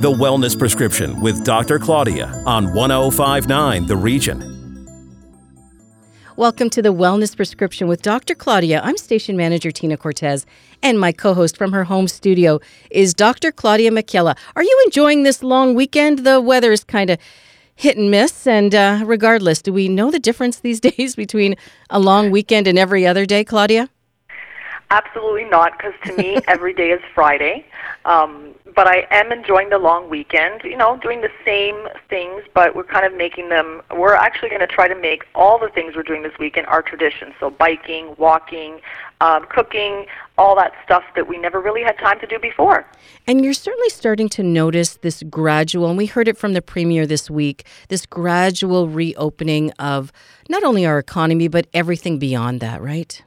The Wellness Prescription with Dr. Claudia on 1059 The Region. Welcome to the Wellness Prescription with Dr. Claudia. I'm station manager Tina Cortez, and my co host from her home studio is Dr. Claudia Michela. Are you enjoying this long weekend? The weather is kind of hit and miss, and uh, regardless, do we know the difference these days between a long weekend and every other day, Claudia? Absolutely not, because to me, every day is Friday. Um, but I am enjoying the long weekend, you know, doing the same things, but we're kind of making them, we're actually going to try to make all the things we're doing this weekend our tradition. So biking, walking, um, cooking, all that stuff that we never really had time to do before. And you're certainly starting to notice this gradual, and we heard it from the Premier this week, this gradual reopening of not only our economy, but everything beyond that, right?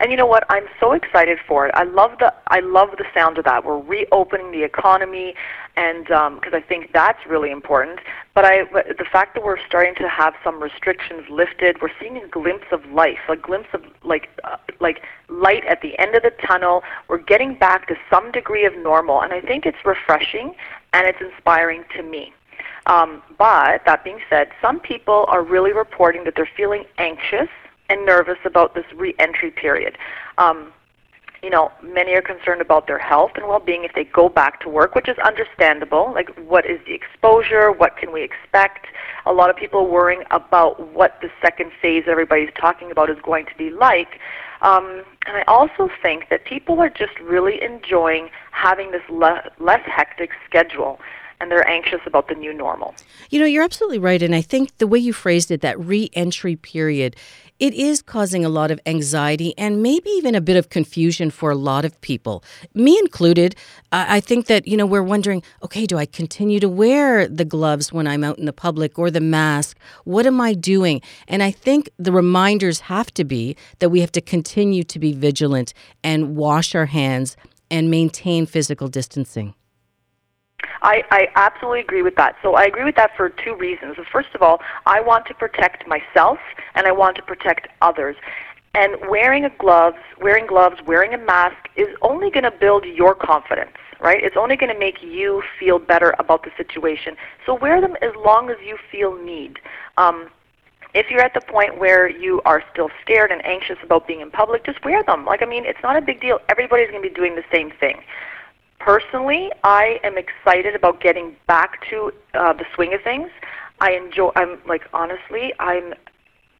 And you know what? I'm so excited for it. I love the I love the sound of that. We're reopening the economy, and because um, I think that's really important. But I, the fact that we're starting to have some restrictions lifted, we're seeing a glimpse of life, a glimpse of like uh, like light at the end of the tunnel. We're getting back to some degree of normal, and I think it's refreshing and it's inspiring to me. Um, but that being said, some people are really reporting that they're feeling anxious and nervous about this re-entry period. Um, you know, many are concerned about their health and well-being if they go back to work, which is understandable. Like, what is the exposure? What can we expect? A lot of people worrying about what the second phase everybody's talking about is going to be like. Um, and I also think that people are just really enjoying having this le- less hectic schedule and they're anxious about the new normal. You know, you're absolutely right. And I think the way you phrased it, that re entry period, it is causing a lot of anxiety and maybe even a bit of confusion for a lot of people, me included. I think that, you know, we're wondering okay, do I continue to wear the gloves when I'm out in the public or the mask? What am I doing? And I think the reminders have to be that we have to continue to be vigilant and wash our hands and maintain physical distancing. I, I absolutely agree with that. So I agree with that for two reasons. First of all, I want to protect myself and I want to protect others. And wearing a gloves, wearing gloves, wearing a mask is only going to build your confidence, right? It's only going to make you feel better about the situation. So wear them as long as you feel need. Um, if you're at the point where you are still scared and anxious about being in public, just wear them. Like I mean, it's not a big deal. Everybody's going to be doing the same thing personally, I am excited about getting back to uh, the swing of things. I enjoy. I'm like honestly, I'm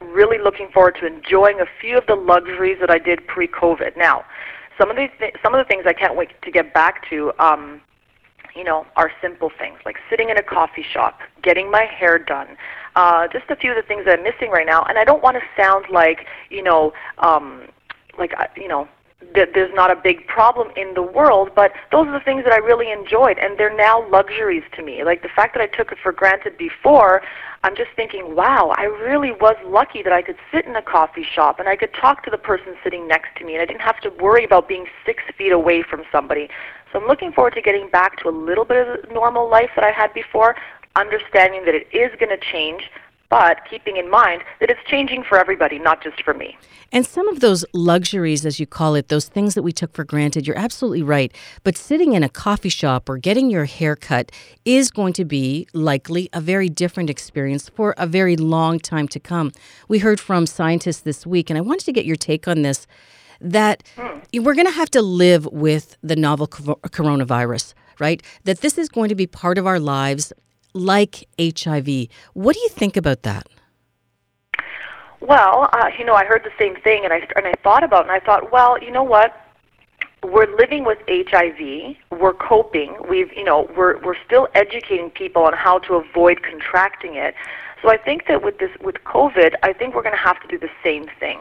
really looking forward to enjoying a few of the luxuries that I did pre-COVID. Now, some of the th- some of the things I can't wait to get back to. Um, you know, are simple things like sitting in a coffee shop, getting my hair done, uh, just a few of the things that I'm missing right now. And I don't want to sound like, you know, um, like you know, that there's not a big problem in the world, but those are the things that I really enjoyed, and they're now luxuries to me. Like the fact that I took it for granted before, I'm just thinking, wow, I really was lucky that I could sit in a coffee shop and I could talk to the person sitting next to me, and I didn't have to worry about being six feet away from somebody. So I'm looking forward to getting back to a little bit of the normal life that I had before, understanding that it is going to change, but keeping in mind that it's changing for everybody, not just for me. And some of those luxuries, as you call it, those things that we took for granted, you're absolutely right. But sitting in a coffee shop or getting your hair cut is going to be likely a very different experience for a very long time to come. We heard from scientists this week, and I wanted to get your take on this that hmm. we're going to have to live with the novel coronavirus right? That this is going to be part of our lives like HIV. What do you think about that? Well, uh, you know, I heard the same thing, and I and I thought about, it, and I thought, well, you know what? We're living with HIV. We're coping. We've, you know, we're we're still educating people on how to avoid contracting it. So I think that with this, with COVID, I think we're going to have to do the same thing.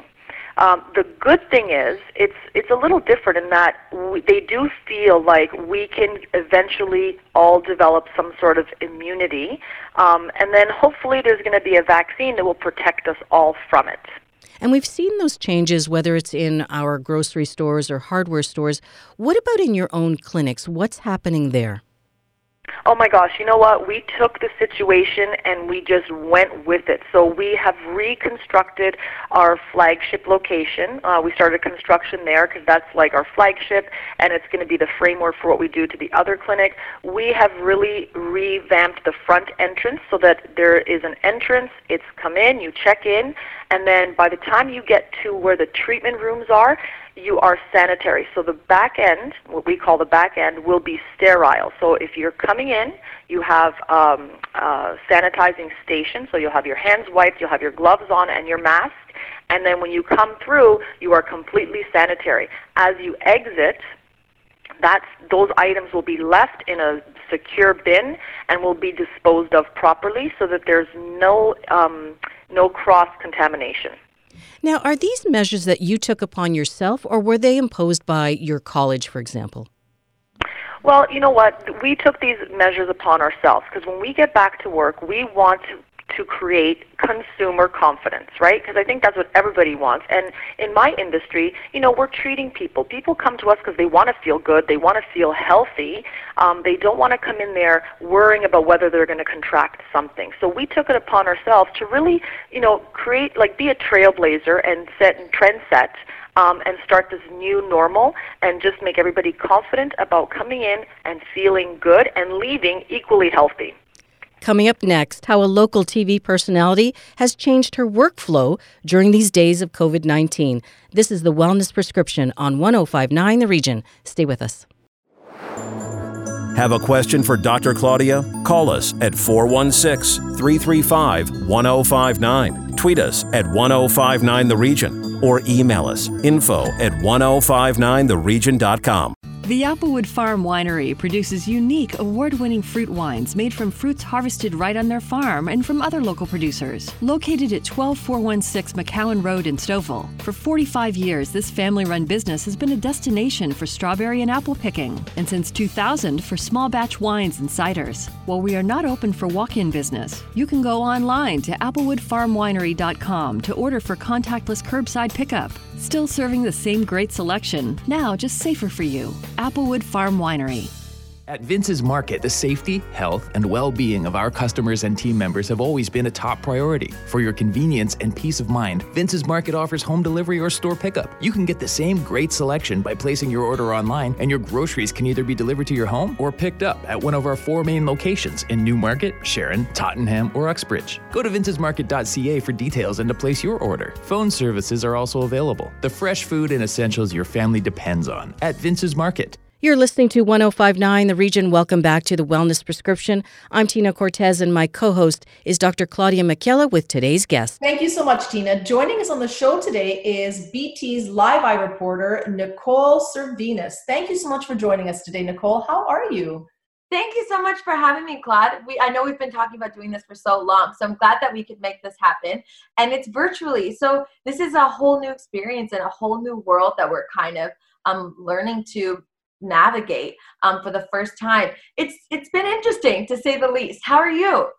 Um, the good thing is it's it's a little different in that we, they do feel like we can eventually all develop some sort of immunity, um, and then hopefully there's going to be a vaccine that will protect us all from it. And we've seen those changes, whether it's in our grocery stores or hardware stores. What about in your own clinics? What's happening there? Oh my gosh, you know what? We took the situation and we just went with it. So we have reconstructed our flagship location. Uh, we started construction there because that's like our flagship and it's going to be the framework for what we do to the other clinic. We have really revamped the front entrance so that there is an entrance, it's come in, you check in, and then by the time you get to where the treatment rooms are, you are sanitary. So the back end, what we call the back end, will be sterile. So if you're coming in, you have um, a sanitizing station. So you'll have your hands wiped, you'll have your gloves on, and your mask. And then when you come through, you are completely sanitary. As you exit, that's, those items will be left in a secure bin and will be disposed of properly so that there's no, um, no cross contamination. Now, are these measures that you took upon yourself, or were they imposed by your college, for example? Well, you know what? We took these measures upon ourselves because when we get back to work, we want to to create consumer confidence, right? Because I think that's what everybody wants. And in my industry, you know, we're treating people. People come to us because they want to feel good, they want to feel healthy. Um, they don't want to come in there worrying about whether they're going to contract something. So we took it upon ourselves to really, you know, create, like, be a trailblazer and set and trend set. Um, and start this new normal and just make everybody confident about coming in and feeling good and leaving equally healthy. Coming up next, how a local TV personality has changed her workflow during these days of COVID 19. This is the Wellness Prescription on 1059 The Region. Stay with us. Have a question for Dr. Claudia? Call us at 416 335 1059. Tweet us at 1059 The Region or email us info at 1059theregion.com. The Applewood Farm Winery produces unique, award winning fruit wines made from fruits harvested right on their farm and from other local producers. Located at 12416 McCowan Road in Stouffville, for 45 years, this family run business has been a destination for strawberry and apple picking, and since 2000 for small batch wines and ciders. While we are not open for walk in business, you can go online to applewoodfarmwinery.com to order for contactless curbside pickup. Still serving the same great selection, now just safer for you. Applewood Farm Winery. At Vince's Market, the safety, health, and well being of our customers and team members have always been a top priority. For your convenience and peace of mind, Vince's Market offers home delivery or store pickup. You can get the same great selection by placing your order online, and your groceries can either be delivered to your home or picked up at one of our four main locations in Newmarket, Sharon, Tottenham, or Uxbridge. Go to vincesmarket.ca for details and to place your order. Phone services are also available. The fresh food and essentials your family depends on at Vince's Market. You're listening to 1059 The Region. Welcome back to the Wellness Prescription. I'm Tina Cortez, and my co host is Dr. Claudia Michaela with today's guest. Thank you so much, Tina. Joining us on the show today is BT's Live Eye reporter, Nicole Servinis. Thank you so much for joining us today, Nicole. How are you? Thank you so much for having me, Claude. We I know we've been talking about doing this for so long, so I'm glad that we could make this happen. And it's virtually. So this is a whole new experience and a whole new world that we're kind of um, learning to navigate um, for the first time. It's it's been interesting to say the least. How are you?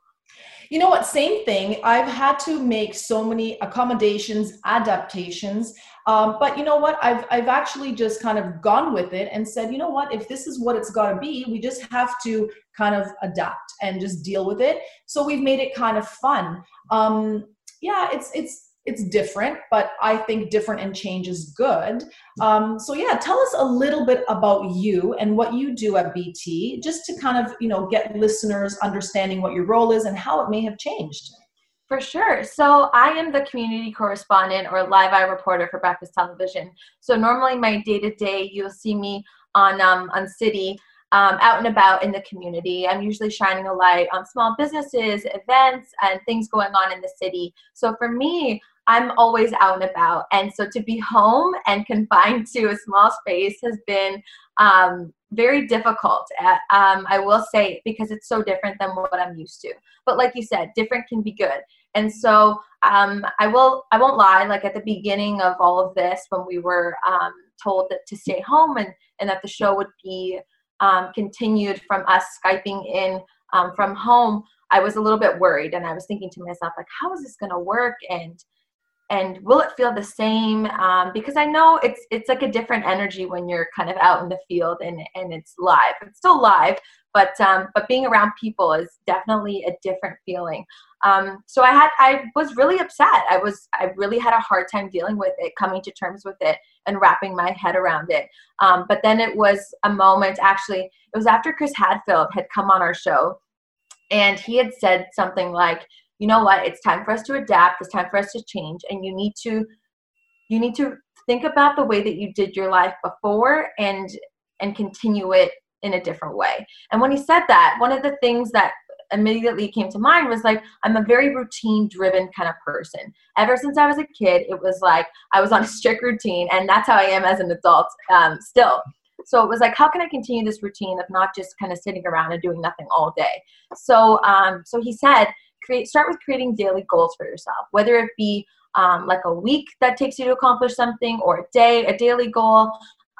You know what? Same thing. I've had to make so many accommodations, adaptations. Um, but you know what? I've I've actually just kind of gone with it and said, you know what? If this is what it's got to be, we just have to kind of adapt and just deal with it. So we've made it kind of fun. Um, yeah, it's it's it's different, but I think different and change is good. Um, so yeah, tell us a little bit about you and what you do at BT, just to kind of you know get listeners understanding what your role is and how it may have changed. For sure. So I am the community correspondent or live eye reporter for Breakfast Television. So normally my day to day, you'll see me on um, on City. Um, out and about in the community. I'm usually shining a light on small businesses, events, and things going on in the city. So for me, I'm always out and about. And so to be home and confined to a small space has been um, very difficult. Um, I will say because it's so different than what I'm used to. But like you said, different can be good. And so um, I will I won't lie. Like at the beginning of all of this, when we were um, told that to stay home and and that the show would be um, continued from us skyping in um, from home, I was a little bit worried, and I was thinking to myself like, how is this going to work? And and will it feel the same um, because i know it's it's like a different energy when you're kind of out in the field and and it's live it's still live but um, but being around people is definitely a different feeling. Um, so i had i was really upset. I was i really had a hard time dealing with it coming to terms with it and wrapping my head around it. Um, but then it was a moment actually it was after chris hadfield had come on our show and he had said something like you know what? It's time for us to adapt. It's time for us to change and you need to you need to think about the way that you did your life before and and continue it in a different way. And when he said that one of the things that immediately came to mind was like i'm a very routine driven kind of person. Ever since i was a kid it was like i was on a strict routine and that's how i am as an adult um, still. So it was like how can i continue this routine of not just kind of sitting around and doing nothing all day? So um, so he said create start with creating daily goals for yourself whether it be um, like a week that takes you to accomplish something or a day a daily goal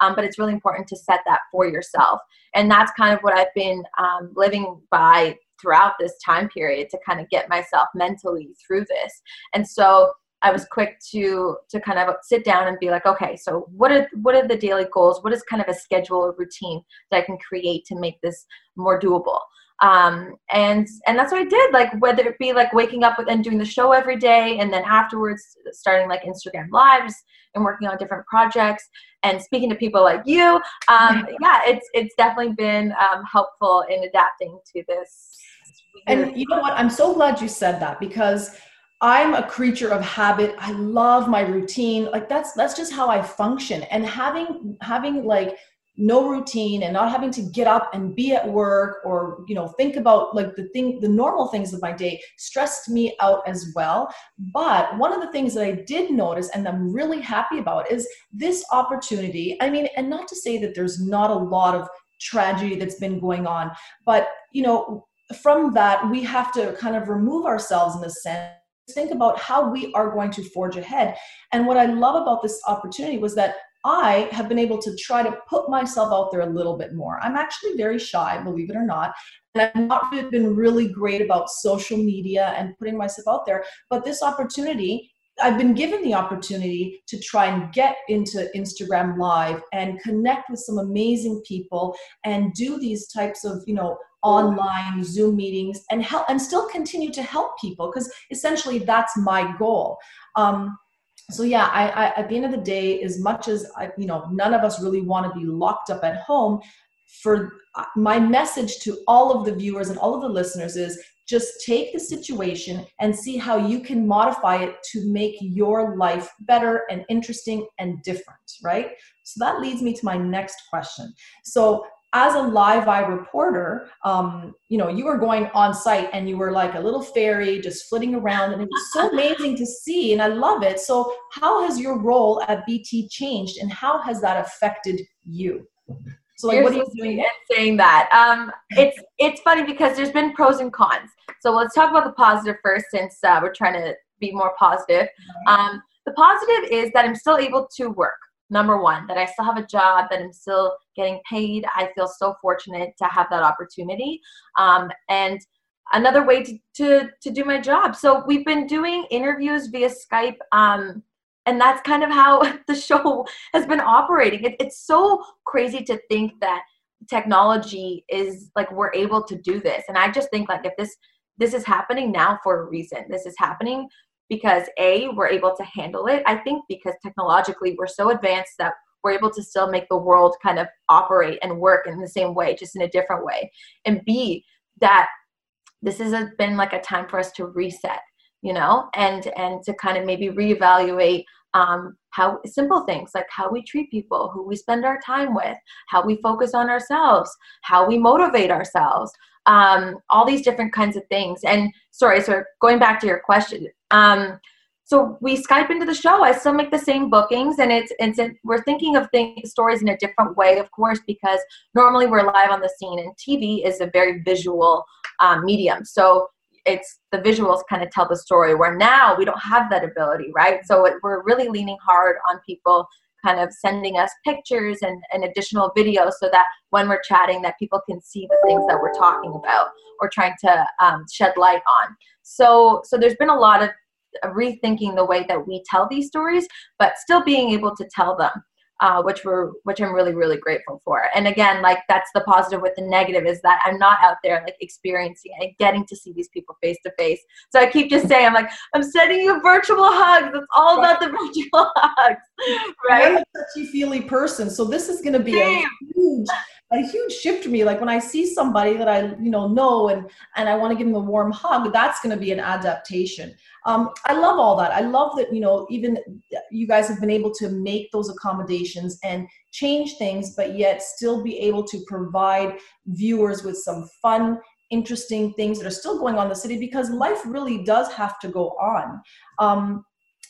um, but it's really important to set that for yourself and that's kind of what i've been um, living by throughout this time period to kind of get myself mentally through this and so I was quick to to kind of sit down and be like, okay, so what are what are the daily goals? What is kind of a schedule or routine that I can create to make this more doable? Um, and and that's what I did. Like whether it be like waking up with and doing the show every day, and then afterwards starting like Instagram lives and working on different projects and speaking to people like you. Um, yeah, it's it's definitely been um, helpful in adapting to this. And you know what? I'm so glad you said that because I'm a creature of habit. I love my routine. Like that's that's just how I function. And having having like no routine and not having to get up and be at work or you know think about like the thing the normal things of my day stressed me out as well. But one of the things that i did notice and i'm really happy about is this opportunity. I mean and not to say that there's not a lot of tragedy that's been going on but you know from that we have to kind of remove ourselves in a sense think about how we are going to forge ahead. And what i love about this opportunity was that I have been able to try to put myself out there a little bit more. I'm actually very shy, believe it or not. And I've not been really great about social media and putting myself out there. But this opportunity, I've been given the opportunity to try and get into Instagram Live and connect with some amazing people and do these types of, you know, online Zoom meetings and help and still continue to help people because essentially that's my goal. Um, so yeah I, I, at the end of the day as much as I, you know none of us really want to be locked up at home for uh, my message to all of the viewers and all of the listeners is just take the situation and see how you can modify it to make your life better and interesting and different right? So that leads me to my next question. So as a live eye reporter, um, you know, you were going on site and you were like a little fairy just flitting around, and it was so amazing to see, and I love it. So, how has your role at BT changed, and how has that affected you? So, like, You're what are you doing? And saying that, um, it's it's funny because there's been pros and cons. So let's talk about the positive first, since uh, we're trying to be more positive. Um, the positive is that I'm still able to work number one that i still have a job that i'm still getting paid. I feel so fortunate to have that opportunity. Um, and another way to, to to do my job. So we've been doing interviews via skype um, and that's kind of how the show has been operating. It, it's so crazy to think that technology is like we're able to do this. And i just think like if this this is happening now for a reason this is happening because a we're able to handle it i think because technologically we're so advanced that we're able to still make the world kind of operate and work in the same way just in a different way. And b that this has been like a time for us to reset you know and and to kind of maybe reevaluate um, how simple things like how we treat people who we spend our time with how we focus on ourselves how we motivate ourselves um, all these different kinds of things and sorry so going back to your question um, so we Skype into the show. I still make the same bookings, and it's it's we're thinking of things stories in a different way, of course, because normally we're live on the scene, and TV is a very visual um, medium. So it's the visuals kind of tell the story. Where now we don't have that ability, right? So it, we're really leaning hard on people kind of sending us pictures and, and additional videos so that when we're chatting that people can see the things that we're talking about or trying to um, shed light on. So so there's been a lot of rethinking the way that we tell these stories, but still being able to tell them uh, which we're which I'm really really grateful for. And again, like that's the positive with the negative is that I'm not out there like experiencing and getting to see these people face to face. So I keep just saying I'm like I'm sending you virtual hugs. It's all about the virtual hugs, right? I'm a touchy feely person, so this is going to be Damn. a huge a huge shift for me. Like when i see somebody that i you know know and and i want to give them a warm hug that's going to be an adaptation. Um, i love all that. I love that you know even you guys have been able to make those accommodations and change things but yet still be able to provide viewers with some fun interesting things that are still going on in the city because life really does have to go on. Um,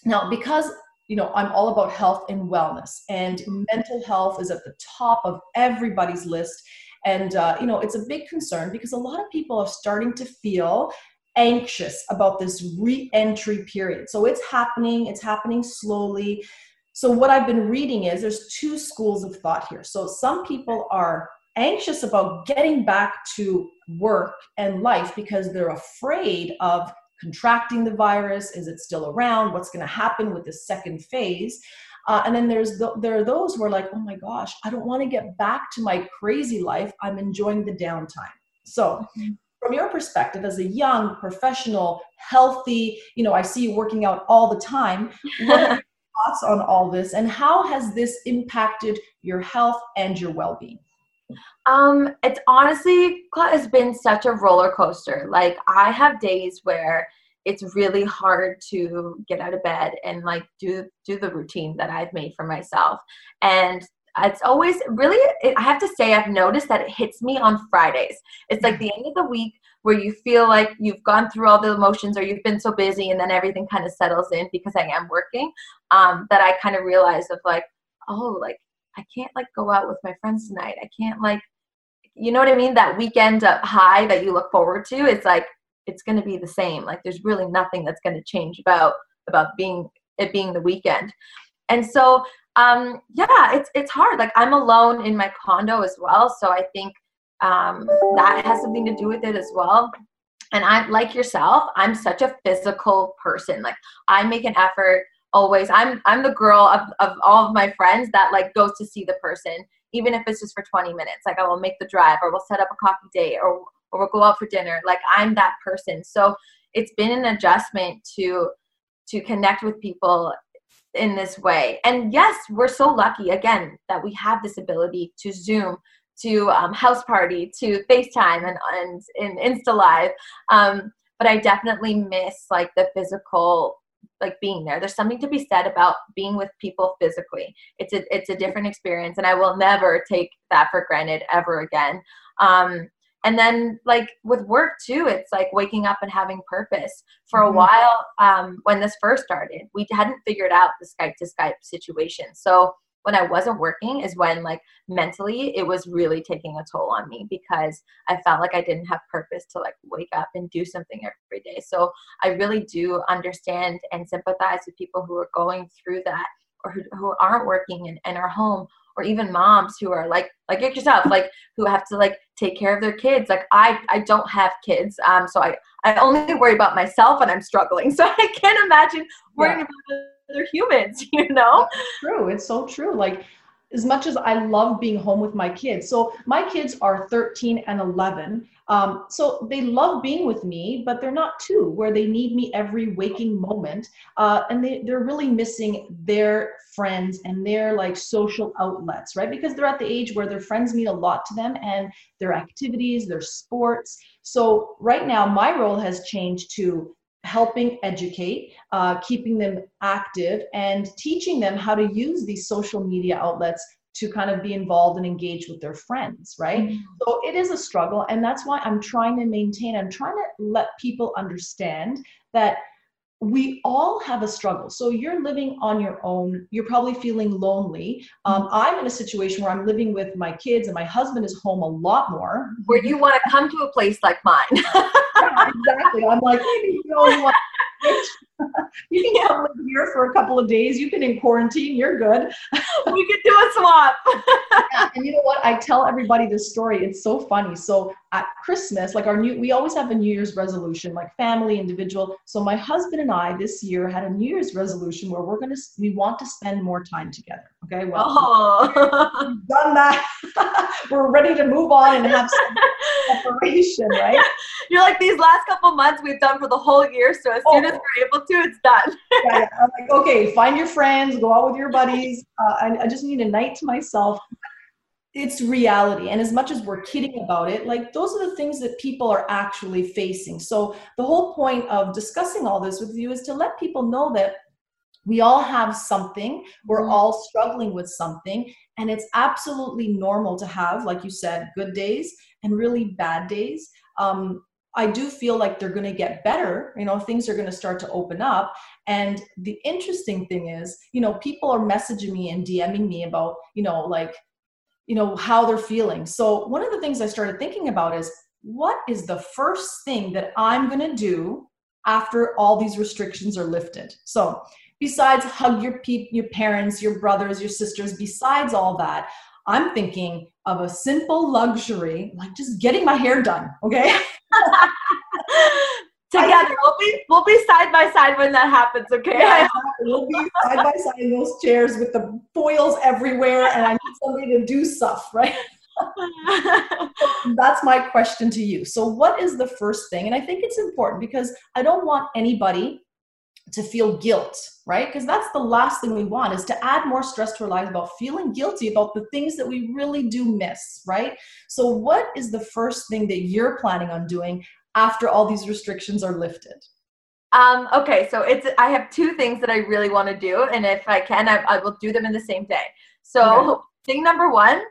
now because you know i'm all about health and wellness and mental health is at the top of everybody's list. And uh, you know it's a big concern because a lot of people are starting to feel anxious about this re-entry period. So it's happening it's happening slowly. So what i've been reading is there's two schools of thought here. So some people are anxious about getting back to work and life because they're afraid of contracting the virus? Is it still around? What's going to happen with the second phase? Uh, and then there's the, there are those who are like, oh my gosh, I don't want to get back to my crazy life. I'm enjoying the downtime. So, mm-hmm. from your perspective, as a young professional, healthy, you know, I see you working out all the time. What are your thoughts on all this, and how has this impacted your health and your well-being? Um, it's honestly has been such a roller coaster. Like I have days where it's really hard to get out of bed and like do do the routine that I've made for myself. And it's always really it, I have to say I've noticed that it hits me on Fridays. It's like the end of the week where you feel like you've gone through all the emotions or you've been so busy and then everything kind of settles in because I am working um, that I kind of realize of like oh like I can't like go out with my friends tonight. I can't like, you know what I mean? That weekend up high that you look forward to, it's like it's going to be the same. Like there's really nothing that's going to change about about being it being the weekend. And so, um, yeah, it's it's hard. Like I'm alone in my condo as well, so I think um, that has something to do with it as well. And I, like yourself, I'm such a physical person. Like I make an effort always i'm i'm the girl of, of all of my friends that like goes to see the person even if it's just for 20 minutes. Like i will make the drive or we'll set up a coffee date or or we'll go out for dinner. Like i'm that person. So it's been an adjustment to to connect with people in this way. And yes we're so lucky again that we have this ability to zoom to um, house party to facetime and and, and insta live. Um, but i definitely miss like the physical like being there. There's something to be said about being with people physically. It's a it's a different experience, and I will never take that for granted ever again. Um, and then like with work too, it's like waking up and having purpose. For a mm-hmm. while, um, when this first started, we hadn't figured out the Skype to Skype situation. So when I wasn't working is when like mentally it was really taking a toll on me because I felt like I didn't have purpose to like wake up and do something every day. So I really do understand and sympathize with people who are going through that or who, who aren't working and, and are home or even moms who are like like yourself like who have to like take care of their kids like i i don't have kids um so i i only worry about myself and i'm struggling so i can't imagine worrying yeah. about they're humans, you know? It's true. It's so true. Like as much as I love being home with my kids. So my kids are 13 and 11. Um, so they love being with me, but they're not two, where they need me every waking moment. Uh, and they, they're really missing their friends and their like social outlets, right? Because they're at the age where their friends mean a lot to them and their activities, their sports. So right now, my role has changed to helping educate, uh, keeping them active, and teaching them how to use these social media outlets to kind of be involved and engage with their friends, right? Mm-hmm. So it is a struggle. And that's why I'm trying to maintain, I'm trying to let people understand that we all have a struggle. So you're living on your own. You're probably feeling lonely. Um. I'm in a situation where I'm living with my kids, and my husband is home a lot more. Where you want to come to a place like mine. yeah, exactly. I'm like, you know, you can come live here for a couple of days. You can in quarantine. You're good. we could do a swap. yeah, and you know what? I tell everybody this story. It's so funny. So at Christmas, like our new, we always have a New Year's resolution, like family, individual. So my husband and I this year had a New Year's resolution where we're gonna, we want to spend more time together. Okay, well, oh. done that. we're ready to move on and have some separation, right? You're like these last couple months we've done for the whole year. So as oh. soon as we're able to, it's done. yeah, I'm like, okay, find your friends, go out with your buddies. Uh, I, I just need a night to myself it's reality. And as much as we're kidding about it like those are the things that people are actually facing. So the whole point of discussing all this with you is to let people know that we all have something. We're mm-hmm. all struggling with something. And it's absolutely normal to have like you said good days and really bad days. Um, i do feel like they're going to get better. You know things are going to start to open up. And the interesting thing is you know people are messaging me and dming me about you know like you know how they're feeling. So one of the things i started thinking about is what is the first thing that i'm going to do after all these restrictions are lifted? So besides hug your pe- your parents your brothers your sisters besides all that i'm thinking of a simple luxury like just getting my hair done okay together. we'll be we'll be side by side when that happens. Okay. Yeah, we'll be side by side in those chairs with the foils everywhere, and I need somebody to do stuff, right? That's my question to you. So, what is the first thing? And I think it's important because I don't want anybody to feel guilt, right? Because that's the last thing we want is to add more stress to our lives about feeling guilty about the things that we really do miss, right? So, what is the first thing that you're planning on doing after all these restrictions are lifted? Um, okay, so it's I have two things that I really want to do, and if I can, I, I will do them in the same day. So okay. thing number one.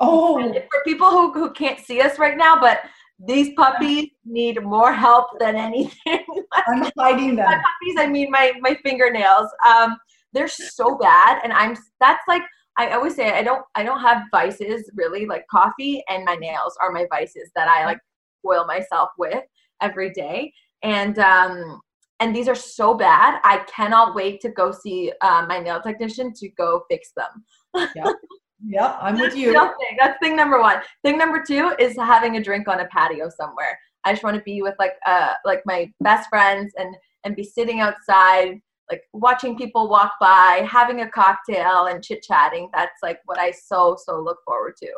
Oh, for people who who can't see us right now, but these puppies need more help than anything. I'm hiding them. My puppies, I mean my my fingernails. Um, they're so bad, and I'm that's like I always say I don't I don't have vices really. Like coffee and my nails are my vices that I like spoil myself with every day. And um, and these are so bad. I cannot wait to go see uh, my nail technician to go fix them. yep. Yep, I'm with you. Thing. That's thing number one. Thing number two is having a drink on a patio somewhere. I just want to be with like uh like my best friends and and be sitting outside like watching people walk by, having a cocktail and chit chatting. That's like what I so so look forward to.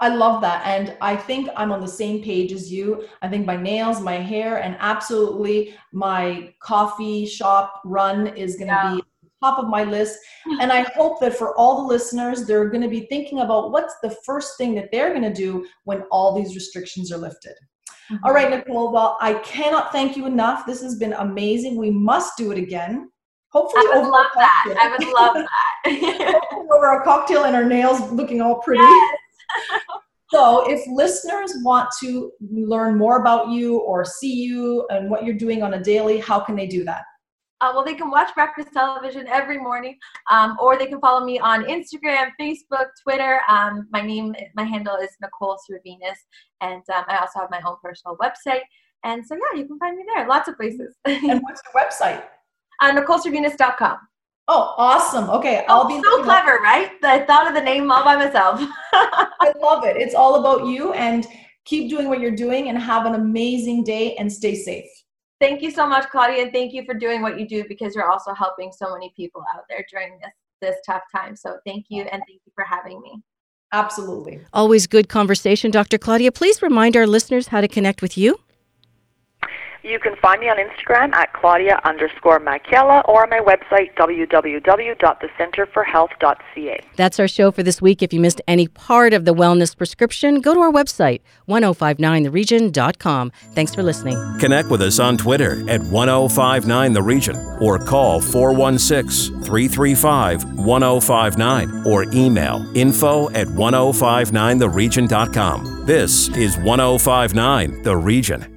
I love that. And I think I'm on the same page as you. I think my nails, my hair, and absolutely my coffee shop run is going to yeah. be top of my list. And I hope that for all the listeners, they're going to be thinking about what's the first thing that they're going to do when all these restrictions are lifted. Mm-hmm. All right, Nicole. Well, I cannot thank you enough. This has been amazing. We must do it again. Hopefully, I would love that. I would love that. over a cocktail and our nails looking all pretty. Yes. So, if listeners want to learn more about you or see you and what you're doing on a daily, how can they do that? Uh, well, they can watch breakfast television every morning, um, or they can follow me on Instagram, Facebook, Twitter. Um, my name, my handle is Nicole Servinis, and um, I also have my own personal website. And so, yeah, you can find me there. Lots of places. and what's your website? Uh, NicoleServinis.com. Oh, awesome. Okay. Oh, I'll be so clever, right? I thought of the name all by myself. I love it. It's all about you and keep doing what you're doing and have an amazing day and stay safe. Thank you so much, Claudia, and thank you for doing what you do because you're also helping so many people out there during this this tough time. So thank you and thank you for having me. Absolutely. Always good conversation, Dr. Claudia. Please remind our listeners how to connect with you. You can find me on Instagram at Claudia underscore Macchiella or on my website, www.thecenterforhealth.ca. That's our show for this week. If you missed any part of the wellness prescription, go to our website, 1059theregion.com. Thanks for listening. Connect with us on Twitter at 1059theregion or call 416 335 1059 or email info at 1059theregion.com. This is 1059 The Region.